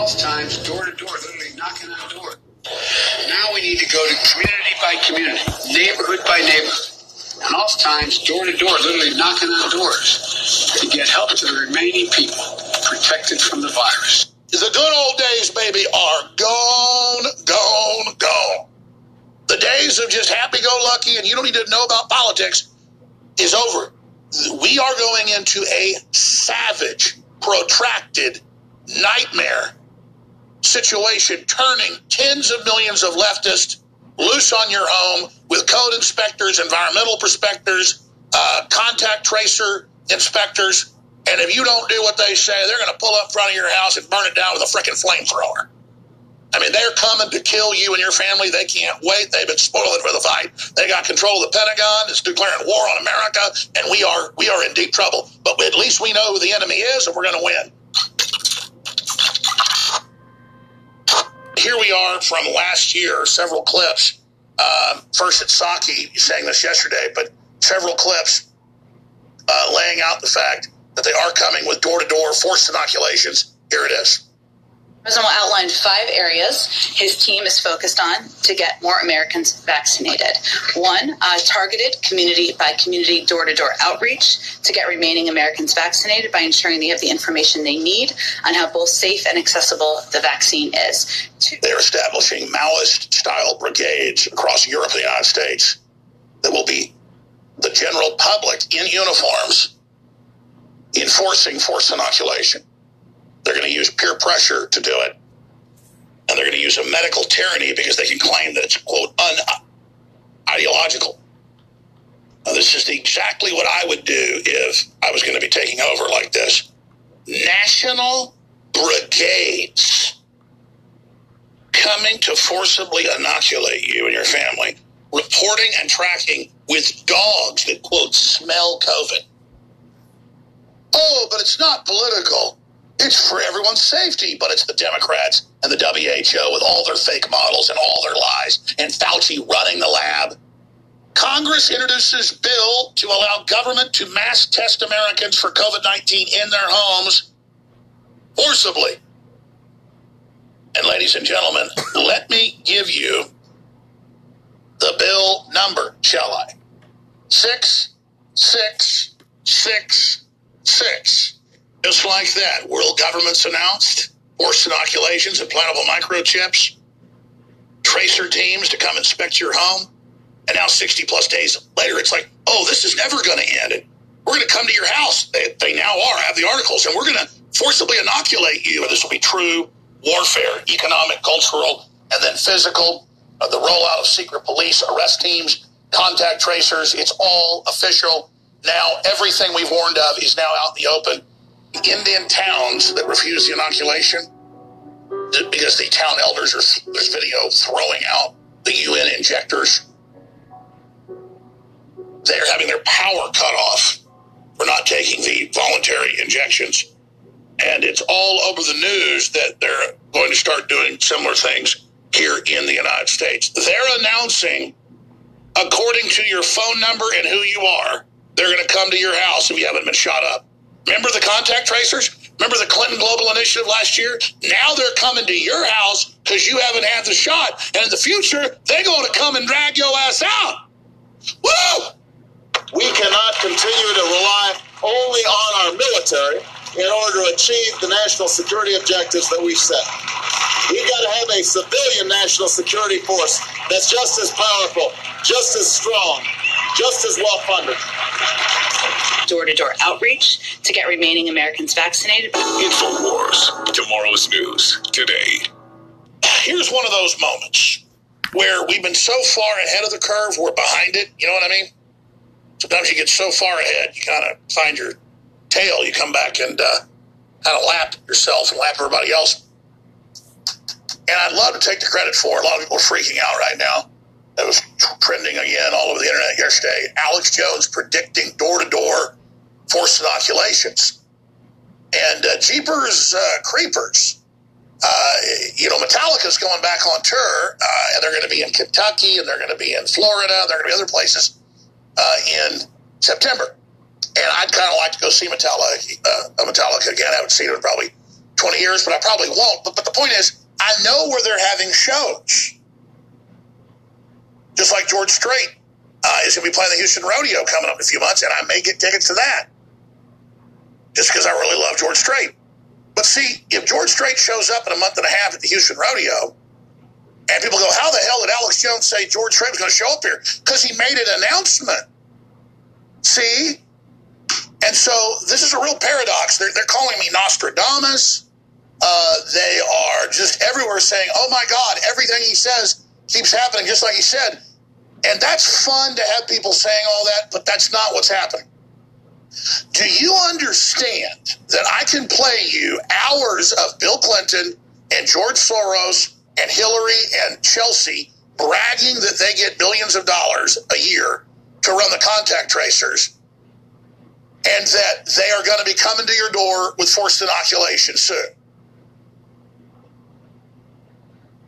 all times, door to door, literally knocking on doors. Now we need to go to community by community, neighborhood by neighborhood. And all times, door to door, literally knocking on doors to get help to the remaining people protected from the virus. The good old days, baby, are gone, gone, gone. The days of just happy go lucky and you don't need to know about politics is over. We are going into a savage, protracted nightmare situation, turning tens of millions of leftists loose on your home with code inspectors, environmental inspectors, uh, contact tracer inspectors. And if you don't do what they say, they're going to pull up front of your house and burn it down with a freaking flamethrower. I mean, they're coming to kill you and your family. They can't wait. They've been spoiling for the fight. They got control of the Pentagon. It's declaring war on America, and we are we are in deep trouble. But at least we know who the enemy is, and we're going to win. Here we are from last year. Several clips. Uh, first at Psaki, saying this yesterday, but several clips uh, laying out the fact that they are coming with door to door forced inoculations. Here it is. President will outline five areas his team is focused on to get more Americans vaccinated. One, uh, targeted community by community door to door outreach to get remaining Americans vaccinated by ensuring they have the information they need on how both safe and accessible the vaccine is. They're establishing Maoist style brigades across Europe and the United States that will be the general public in uniforms enforcing forced inoculation. They're going to use peer pressure to do it. And they're going to use a medical tyranny because they can claim that it's, quote, unideological. Now, this is exactly what I would do if I was going to be taking over like this. National brigades coming to forcibly inoculate you and your family, reporting and tracking with dogs that, quote, smell COVID. Oh, but it's not political. It's for everyone's safety, but it's the Democrats and the WHO with all their fake models and all their lies, and Fauci running the lab. Congress introduces bill to allow government to mass test Americans for COVID 19 in their homes forcibly. And, ladies and gentlemen, let me give you the bill number, shall I? Six, six, six, six. Just like that, world governments announced forced inoculations, and implantable microchips, tracer teams to come inspect your home. And now, 60 plus days later, it's like, oh, this is never going to end. We're going to come to your house. They, they now are, have the articles, and we're going to forcibly inoculate you. This will be true warfare, economic, cultural, and then physical. Uh, the rollout of secret police, arrest teams, contact tracers. It's all official. Now, everything we've warned of is now out in the open. Indian towns that refuse the inoculation because the town elders are there's video throwing out the UN injectors. They're having their power cut off for not taking the voluntary injections. And it's all over the news that they're going to start doing similar things here in the United States. They're announcing, according to your phone number and who you are, they're going to come to your house if you haven't been shot up. Remember the contact tracers? Remember the Clinton Global Initiative last year? Now they're coming to your house because you haven't had the shot. And in the future, they're going to come and drag your ass out. Woo! We cannot continue to rely only on our military in order to achieve the national security objectives that we've set. We've got to have a civilian national security force that's just as powerful, just as strong, just as well funded door to door outreach to get remaining Americans vaccinated. InfoWars, tomorrow's news, today. Here's one of those moments where we've been so far ahead of the curve, we're behind it. You know what I mean? Sometimes you get so far ahead, you kind of find your tail, you come back and uh, kind of lap yourself and lap everybody else. And I'd love to take the credit for it. A lot of people are freaking out right now. It was trending again all over the internet yesterday. Alex Jones predicting door to door forced inoculations. And uh, Jeepers uh, Creepers, uh, you know, Metallica's going back on tour, uh, and they're going to be in Kentucky, and they're going to be in Florida, and they're going to be other places uh, in September. And I'd kind of like to go see Metallica, uh, Metallica again. I haven't seen them in probably 20 years, but I probably won't. But, but the point is, I know where they're having shows. Just like George Strait uh, is going to be playing the Houston Rodeo coming up in a few months, and I may get tickets to that just because I really love George Strait. But see, if George Strait shows up in a month and a half at the Houston Rodeo, and people go, how the hell did Alex Jones say George Strait was going to show up here? Because he made an announcement. See? And so this is a real paradox. They're, they're calling me Nostradamus. Uh, they are just everywhere saying, oh my God, everything he says keeps happening just like he said. And that's fun to have people saying all that, but that's not what's happening. Do you understand that I can play you hours of Bill Clinton and George Soros and Hillary and Chelsea bragging that they get billions of dollars a year to run the contact tracers and that they are going to be coming to your door with forced inoculation soon?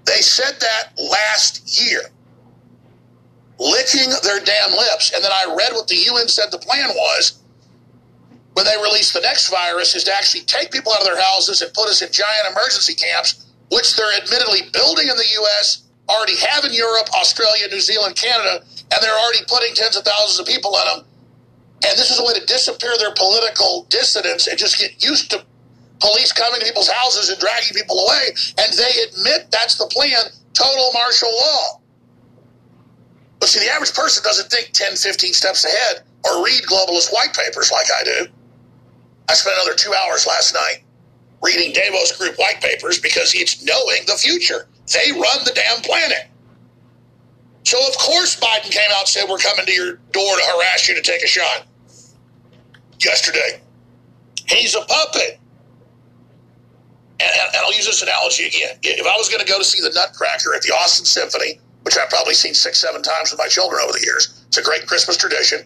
They said that last year, licking their damn lips. And then I read what the UN said the plan was when they release the next virus is to actually take people out of their houses and put us in giant emergency camps, which they're admittedly building in the U.S., already have in Europe, Australia, New Zealand, Canada, and they're already putting tens of thousands of people in them. And this is a way to disappear their political dissidents and just get used to police coming to people's houses and dragging people away. And they admit that's the plan total martial law. But see, the average person doesn't think 10, 15 steps ahead or read globalist white papers like I do. I spent another two hours last night reading Davos Group white papers because it's knowing the future. They run the damn planet. So, of course, Biden came out and said, We're coming to your door to harass you to take a shot yesterday. He's a puppet. And, and, I'll use this analogy again. If I was going to go to see the Nutcracker at the Austin Symphony, which I've probably seen six, seven times with my children over the years, it's a great Christmas tradition.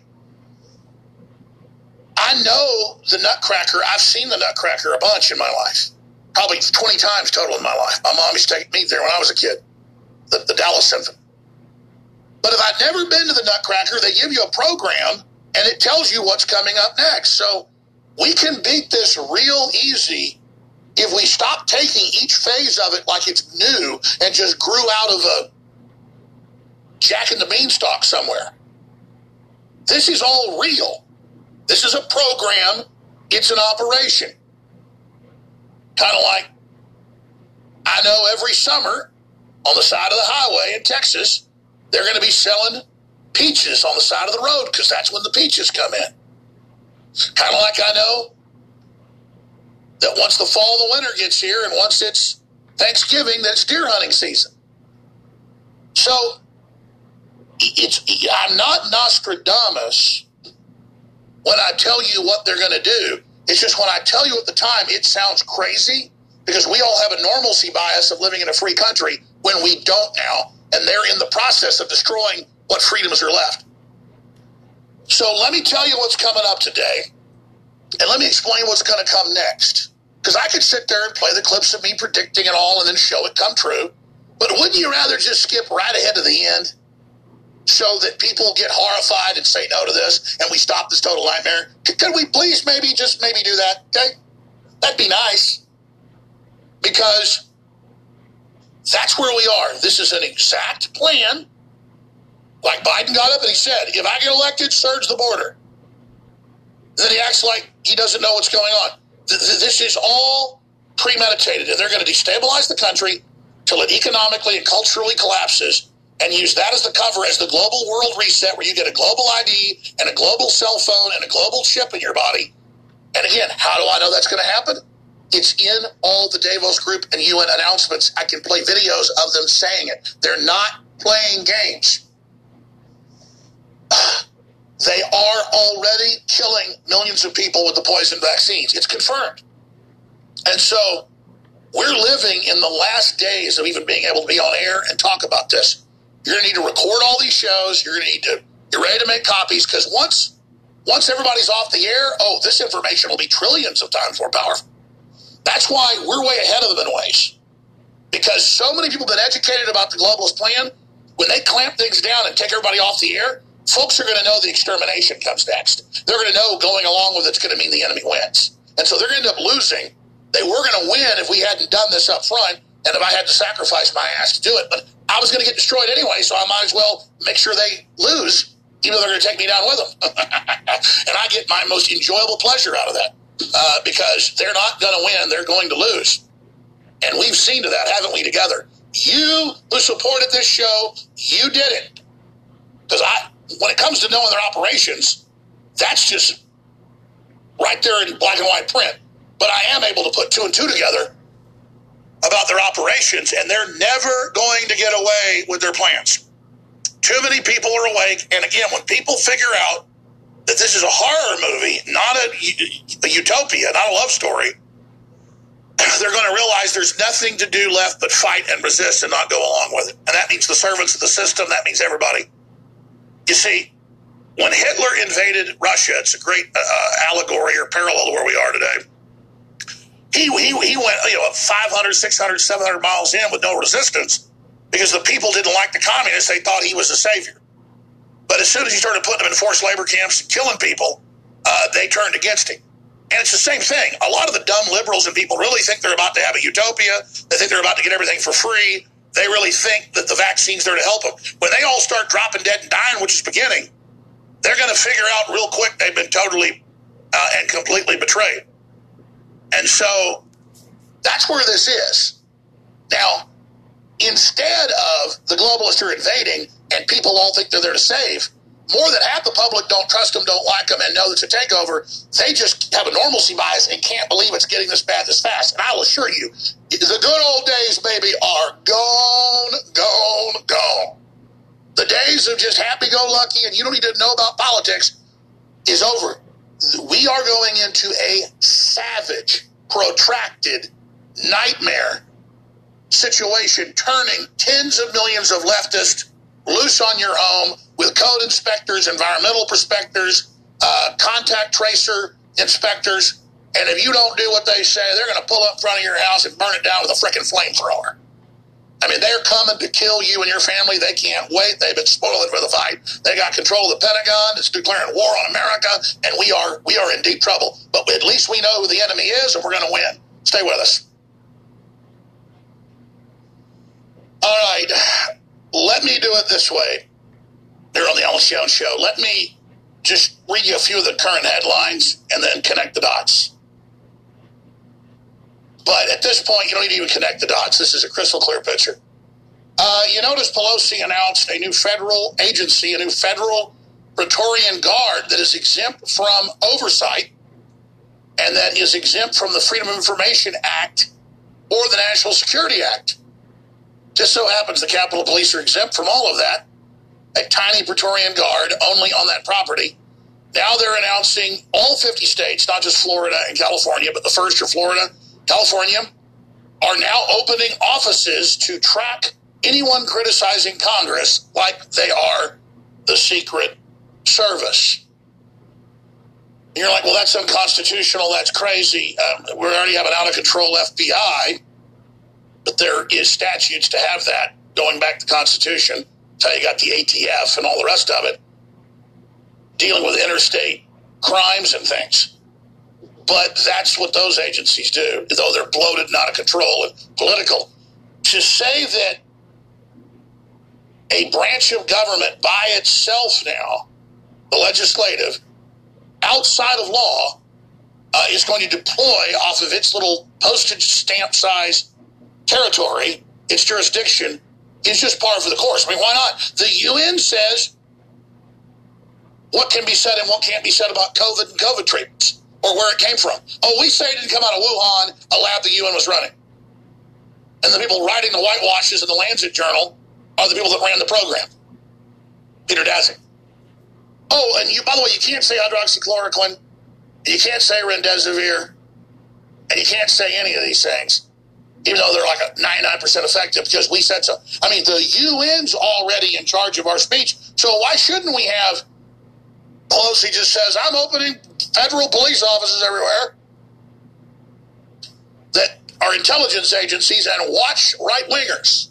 I know the Nutcracker. I've seen the Nutcracker a bunch in my life, probably 20 times total in my life. My mom used to take me there when I was a kid, the, the Dallas Symphony. But if I'd never been to the Nutcracker, they give you a program and it tells you what's coming up next. So we can beat this real easy if we stop taking each phase of it like it's new and just grew out of a jack in the beanstalk somewhere. This is all real. This is a program, it's an operation. Kind of like I know every summer on the side of the highway in Texas, they're going to be selling peaches on the side of the road because that's when the peaches come in. Kind of like I know that once the fall and the winter gets here and once it's Thanksgiving, that's deer hunting season. So it's I'm not Nostradamus when I tell you what they're going to do. It's just when I tell you at the time, it sounds crazy because we all have a normalcy bias of living in a free country when we don't now, and they're in the process of destroying what freedoms are left. So let me tell you what's coming up today, and let me explain what's going to come next. Because I could sit there and play the clips of me predicting it all and then show it come true. But wouldn't you rather just skip right ahead to the end so that people get horrified and say no to this and we stop this total nightmare? Could we please maybe just maybe do that? Okay? That'd be nice. Because that's where we are. This is an exact plan. Like Biden got up and he said, if I get elected, surge the border. Then he acts like he doesn't know what's going on. This is all premeditated, and they're going to destabilize the country till it economically and culturally collapses and use that as the cover as the global world reset where you get a global ID and a global cell phone and a global chip in your body. And again, how do I know that's going to happen? It's in all the Davos Group and UN announcements. I can play videos of them saying it. They're not playing games. They are already killing millions of people with the poison vaccines. It's confirmed. And so we're living in the last days of even being able to be on air and talk about this. You're to need to record all these shows. You're to need to get ready to make copies because once once everybody's off the air, oh, this information will be trillions of times more powerful. That's why we're way ahead of them in ways. Because so many people have been educated about the globalist plan, when they clamp things down and take everybody off the air, folks are going to know the extermination comes next. They're going to know going along with it's going to mean the enemy wins. And so they're going to end up losing they were going to win if we hadn't done this up front and if I had to sacrifice my ass to do it. But I was going to get destroyed anyway, so I might as well make sure they lose, even though they're going to take me down with them. and I get my most enjoyable pleasure out of that uh, because they're not going to win, they're going to lose. And we've seen to that, haven't we, together? You who supported this show, you did it. Because I, when it comes to knowing their operations, that's just right there in black and white print. But I am able to put two and two together about their operations, and they're never going to get away with their plans. Too many people are awake. And again, when people figure out that this is a horror movie, not a, a utopia, not a love story, they're going to realize there's nothing to do left but fight and resist and not go along with it. And that means the servants of the system, that means everybody. You see, when Hitler invaded Russia, it's a great uh, allegory or parallel to where we are today. He, he, he went you know 500, 600, 700 miles in with no resistance because the people didn't like the communists. They thought he was a savior. But as soon as he started putting them in forced labor camps and killing people, uh, they turned against him. And it's the same thing. A lot of the dumb liberals and people really think they're about to have a utopia. They think they're about to get everything for free. They really think that the vaccine's there to help them. When they all start dropping dead and dying, which is beginning, they're going to figure out real quick they've been totally uh, and completely betrayed. And so that's where this is. Now, instead of the globalists are invading and people all think they're there to save, more than half the public don't trust them, don't like them, and know it's a takeover. They just have a normalcy bias and can't believe it's getting this bad this fast. And I'll assure you, the good old days, baby, are gone, gone, gone. The days of just happy go lucky and you don't need to know about politics is over. We are going into a savage, protracted nightmare situation, turning tens of millions of leftists loose on your home with code inspectors, environmental inspectors, uh, contact tracer inspectors. And if you don't do what they say, they're going to pull up front of your house and burn it down with a freaking flamethrower. I mean, they're coming to kill you and your family. They can't wait. They've been spoiling for the fight. They got control of the Pentagon. It's declaring war on America, and we are we are in deep trouble. But at least we know who the enemy is, and we're going to win. Stay with us. All right, let me do it this way. Here on the Jones Show, let me just read you a few of the current headlines and then connect the dots. But at this point, you don't need to even connect the dots. This is a crystal clear picture. Uh, you notice Pelosi announced a new federal agency, a new federal Praetorian Guard that is exempt from oversight and that is exempt from the Freedom of Information Act or the National Security Act. Just so happens the Capitol Police are exempt from all of that. A tiny Praetorian Guard only on that property. Now they're announcing all 50 states, not just Florida and California, but the first are Florida, California, are now opening offices to track anyone criticizing Congress like they are the Secret Service. And you're like, well, that's unconstitutional. That's crazy. Um, we already have an out of control FBI, but there is statutes to have that going back to the Constitution. That's how you got the ATF and all the rest of it, dealing with interstate crimes and things. But that's what those agencies do, though they're bloated out of control and political. To say that a branch of government by itself now, the legislative, outside of law, uh, is going to deploy off of its little postage stamp size territory, its jurisdiction, is just par for the course. I mean, why not? The UN says what can be said and what can't be said about COVID and COVID treatments or where it came from. Oh, we say it didn't come out of Wuhan, a lab the UN was running. And the people writing the whitewashes in the Lancet Journal are the people that ran the program. Peter Daszak. Oh, and you, by the way, you can't say hydroxychloroquine, you can't say remdesivir, and you can't say any of these things, even though they're like a 99% effective because we said so. I mean, the UN's already in charge of our speech, so why shouldn't we have Pelosi just says, I'm opening federal police offices everywhere that are intelligence agencies and watch right wingers.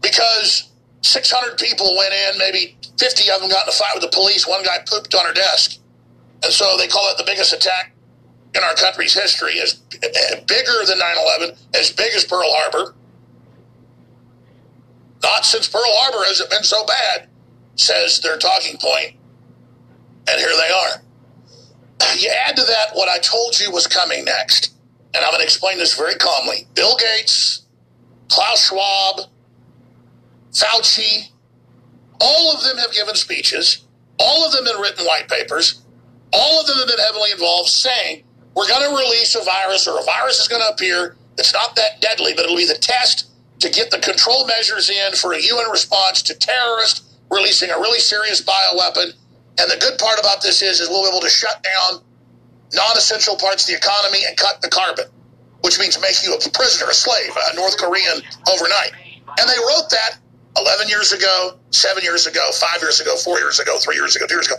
Because 600 people went in, maybe 50 of them got in a fight with the police. One guy pooped on her desk. And so they call it the biggest attack in our country's history, as eh, bigger than 9 11, as big as Pearl Harbor. Not since Pearl Harbor has it been so bad, says their talking. And here they are. You add to that what I told you was coming next. And I'm going to explain this very calmly. Bill Gates, Klaus Schwab, Fauci, all of them have given speeches. All of them have written white papers. All of them have been heavily involved saying we're going to release a virus or a virus is going to appear that's not that deadly, but it'll be the test to get the control measures in for a UN response to terrorists releasing a really serious bioweapon. And the good part about this is, is we'll be able to shut down non-essential parts of the economy and cut the carbon, which means make you a prisoner, a slave, a North Korean overnight. And they wrote that 11 years ago, seven years ago, five years ago, four years ago, three years ago, two years ago.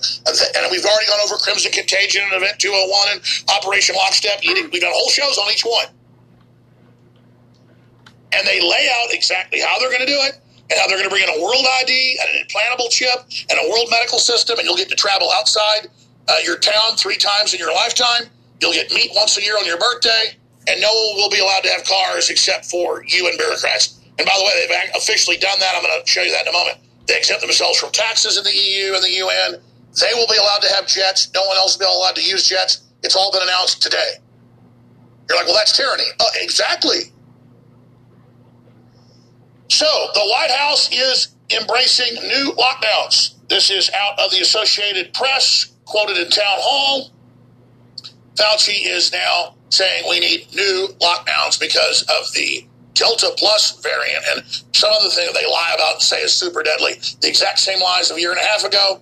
And we've already gone over Crimson Contagion and Event 201 and Operation Lockstep. We've done whole shows on each one. And they lay out exactly how they're going to do it and how they're going to bring in a world ID and an implantable chip and a world medical system, and you'll get to travel outside uh, your town three times in your lifetime. You'll get meat once a year on your birthday, and no one will be allowed to have cars except for you and bureaucrats. And by the way, they've officially done that. I'm going to show you that in a moment. They exempt themselves from taxes in the EU and the UN. They will be allowed to have jets. No one else will be allowed to use jets. It's all been announced today. You're like, well, that's tyranny. Uh, exactly. So the White House is embracing new lockdowns. This is out of the Associated Press, quoted in Town Hall. Fauci is now saying we need new lockdowns because of the Delta Plus variant and some other thing they lie about and say is super deadly. The exact same lies of a year and a half ago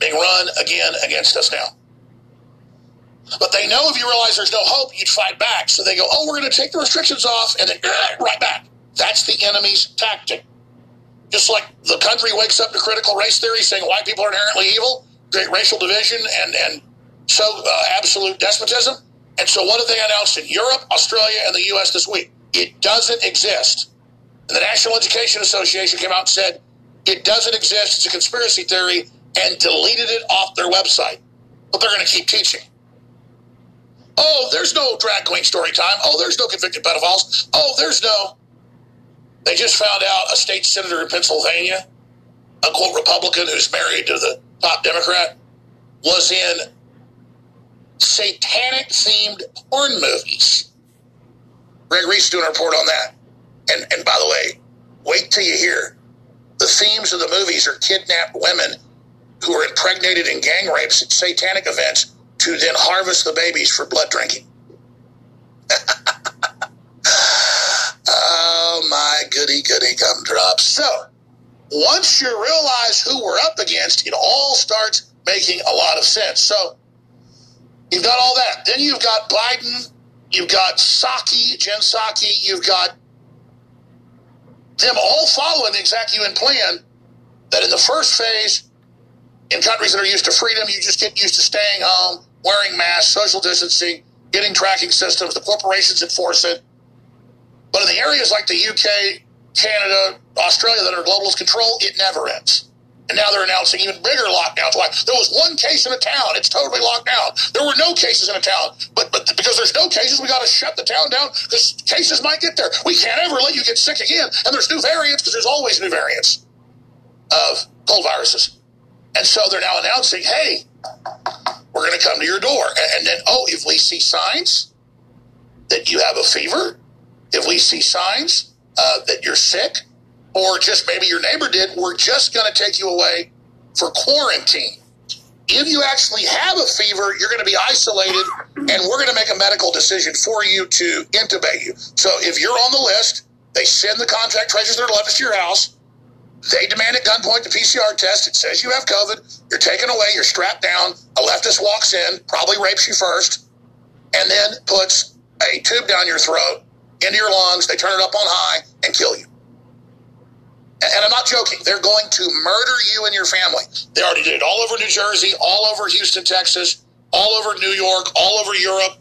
being run again against us now. But they know if you realize there's no hope, you'd fight back. So they go, oh, we're going to take the restrictions off, and then right back. That's the enemy's tactic. Just like the country wakes up to critical race theory saying white people are inherently evil, great racial division, and, and so uh, absolute despotism. And so what have they announced in Europe, Australia, and the U.S. this week? It doesn't exist. And the National Education Association came out and said it doesn't exist. It's a conspiracy theory and deleted it off their website. But they're going to keep teaching. Oh, there's no drag queen story time. Oh, there's no convicted pedophiles. Oh, there's no. They just found out a state senator in Pennsylvania, a quote Republican who's married to the top Democrat, was in satanic themed porn movies. Greg Reese doing a report on that. And and by the way, wait till you hear the themes of the movies are kidnapped women who are impregnated in gang rapes at satanic events to then harvest the babies for blood drinking. oh my goody goody gumdrops. So once you realize who we're up against, it all starts making a lot of sense. So you've got all that. Then you've got Biden You've got Psaki, Jen Psaki, You've got them all following the exact UN plan that in the first phase, in countries that are used to freedom, you just get used to staying home, wearing masks, social distancing, getting tracking systems. The corporations enforce it. But in the areas like the UK, Canada, Australia that are globalist control, it never ends. And now they're announcing even bigger lockdowns. Why? there was one case in a town, it's totally locked down. There were no cases in a town, but but because there's no cases, we got to shut the town down because cases might get there. We can't ever let you get sick again. And there's new variants because there's always new variants of cold viruses. And so they're now announcing, hey, we're going to come to your door. And then, oh, if we see signs that you have a fever, if we see signs uh, that you're sick, or just maybe your neighbor did, we're just going to take you away for quarantine. If you actually have a fever, you're going to be isolated, and we're going to make a medical decision for you to intubate you. So if you're on the list, they send the contact tracers that are left to your house. They demand at gunpoint the PCR test. It says you have COVID. You're taken away. You're strapped down. A leftist walks in, probably rapes you first, and then puts a tube down your throat, into your lungs. They turn it up on high and kill you and I'm not joking, they're going to murder you and your family. They already did it all over New Jersey, all over Houston, Texas, all over New York, all over Europe,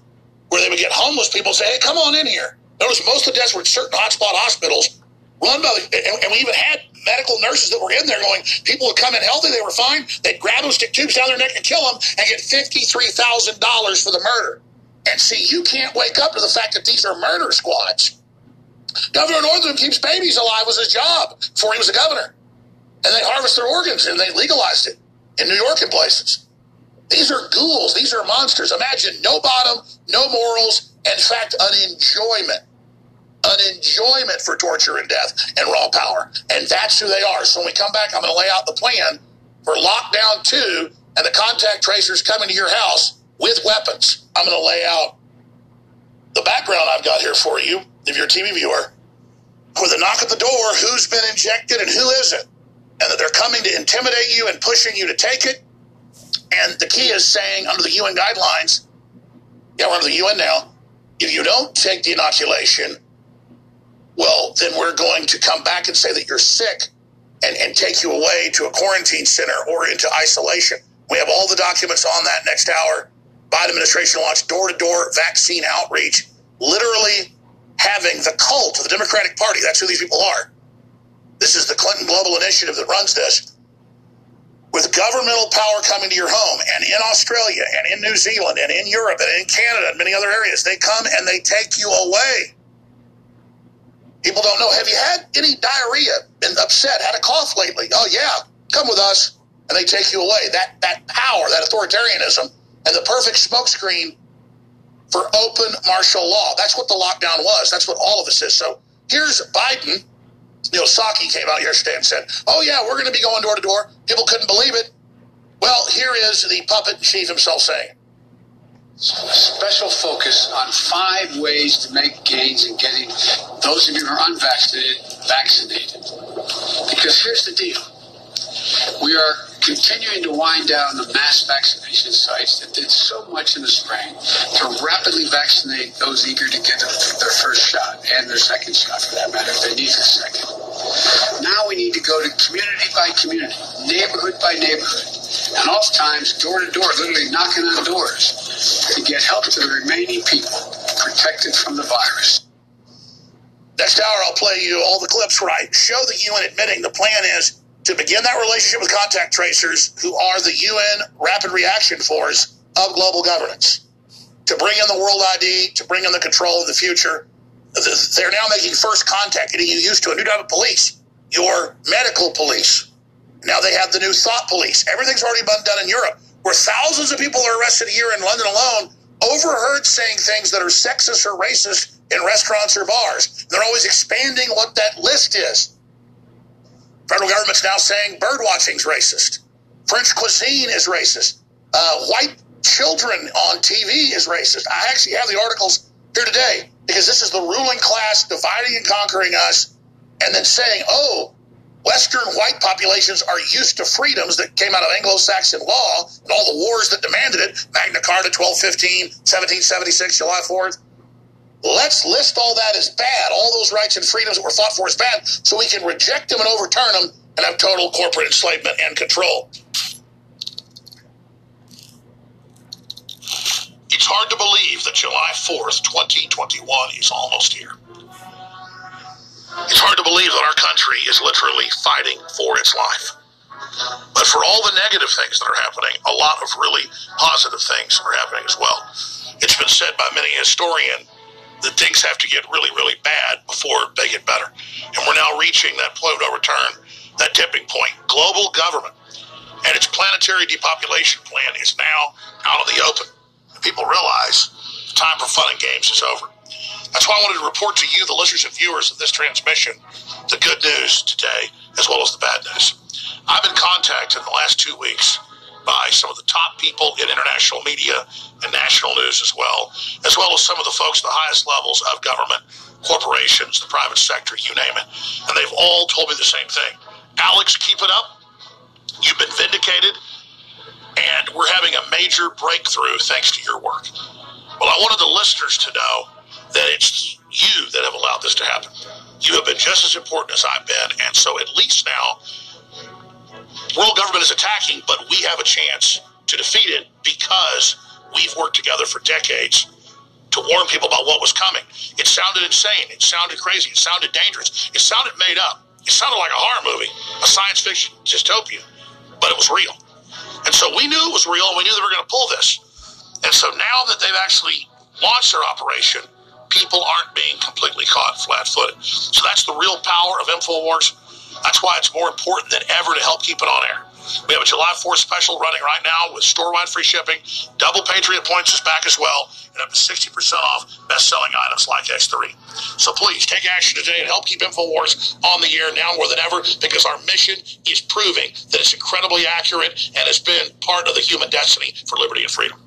where they would get homeless people say, hey, come on in here. Notice most of the deaths were at certain hotspot hospitals run by, and we even had medical nurses that were in there going, people would come in healthy, they were fine. They'd grab them, stick tubes down their neck and kill them and get $53,000 for the murder. And see, you can't wake up to the fact that these are murder squads. Governor Northam keeps babies alive was his job before he was a governor. And they harvest their organs and they legalized it in New York and places. These are ghouls. These are monsters. Imagine no bottom, no morals, in fact, an enjoyment. An enjoyment for torture and death and raw power. And that's who they are. So when we come back, I'm going to lay out the plan for lockdown two and the contact tracers coming to your house with weapons. I'm going to lay out the background I've got here for you, if you're a TV viewer, with a knock at the door, who's been injected and who isn't. And that they're coming to intimidate you and pushing you to take it. And the key is saying, under the UN guidelines, yeah, we're under the UN now, if you don't take the inoculation, well, then we're going to come back and say that you're sick and, and take you away to a quarantine center or into isolation. We have all the documents on that next hour. Biden administration launched door to door vaccine outreach, literally having the cult of the Democratic Party. That's who these people are. This is the Clinton Global Initiative that runs this. With governmental power coming to your home, and in Australia, and in New Zealand, and in Europe, and in Canada, and many other areas, they come and they take you away. People don't know. Have you had any diarrhea, been upset, had a cough lately? Oh, yeah, come with us. And they take you away. That, that power, that authoritarianism, and the perfect smokescreen for open martial law. That's what the lockdown was. That's what all of this is. So here's Biden. You know, Psaki came out yesterday and said, oh, yeah, we're going to be going door to door. People couldn't believe it. Well, here is the puppet chief himself saying. Special focus on five ways to make gains in getting those of you who are unvaccinated vaccinated. Because here's the deal we are continuing to wind down the mass vaccination sites that did so much in the spring to rapidly vaccinate those eager to get their first shot and their second shot, for that matter, if they need a second. Now we need to go to community by community, neighborhood by neighborhood, and oftentimes door to door, literally knocking on doors to get help to the remaining people protected from the virus. Next hour, I'll play you all the clips where I show the UN admitting the plan is to begin that relationship with contact tracers who are the UN rapid reaction force of global governance. To bring in the world ID, to bring in the control of the future. They're now making first contact, getting you used to a new type of police, your medical police. Now they have the new thought police. Everything's already been done in Europe, where thousands of people are arrested a year in London alone, overheard saying things that are sexist or racist in restaurants or bars. They're always expanding what that list is. Federal government's now saying bird watching's racist. French cuisine is racist. Uh, white children on TV is racist. I actually have the articles here today because this is the ruling class dividing and conquering us and then saying, oh, Western white populations are used to freedoms that came out of Anglo Saxon law and all the wars that demanded it Magna Carta, 1215, 1776, July 4th. Let's list all that as bad, all those rights and freedoms that were fought for as bad, so we can reject them and overturn them and have total corporate enslavement and control. It's hard to believe that July 4th, 2021 is almost here. It's hard to believe that our country is literally fighting for its life. But for all the negative things that are happening, a lot of really positive things are happening as well. It's been said by many historians that things have to get really, really bad before they get better. And we're now reaching that Pluto return, that tipping point. Global government and its planetary depopulation plan is now out of the open. People realize the time for fun and games is over. That's why I wanted to report to you, the listeners and viewers of this transmission, the good news today as well as the bad news. I've been contacted in the last two weeks by some of the top people in international media and national news as well, as well as some of the folks at the highest levels of government, corporations, the private sector, you name it. And they've all told me the same thing. Alex, keep it up. You've been vindicated. And we're having a major breakthrough thanks to your work. Well, I wanted the listeners to know that it's you that have allowed this to happen. You have been just as important as I've been. And so at least now, world government is attacking, but we have a chance to defeat it because we've worked together for decades to warn people about what was coming. It sounded insane. It sounded crazy. It sounded dangerous. It sounded made up. It sounded like a horror movie, a science fiction dystopia, but it was real. And so we knew it was real, and we knew they were going to pull this. And so now that they've actually launched their operation, people aren't being completely caught flat footed. So that's the real power of InfoWars. That's why it's more important than ever to help keep it on air. We have a July 4th special running right now with store-wide free shipping. Double Patriot points is back as well, and up to 60% off best-selling items like X3. So please take action today and help keep InfoWars on the air now more than ever because our mission is proving that it's incredibly accurate and has been part of the human destiny for liberty and freedom.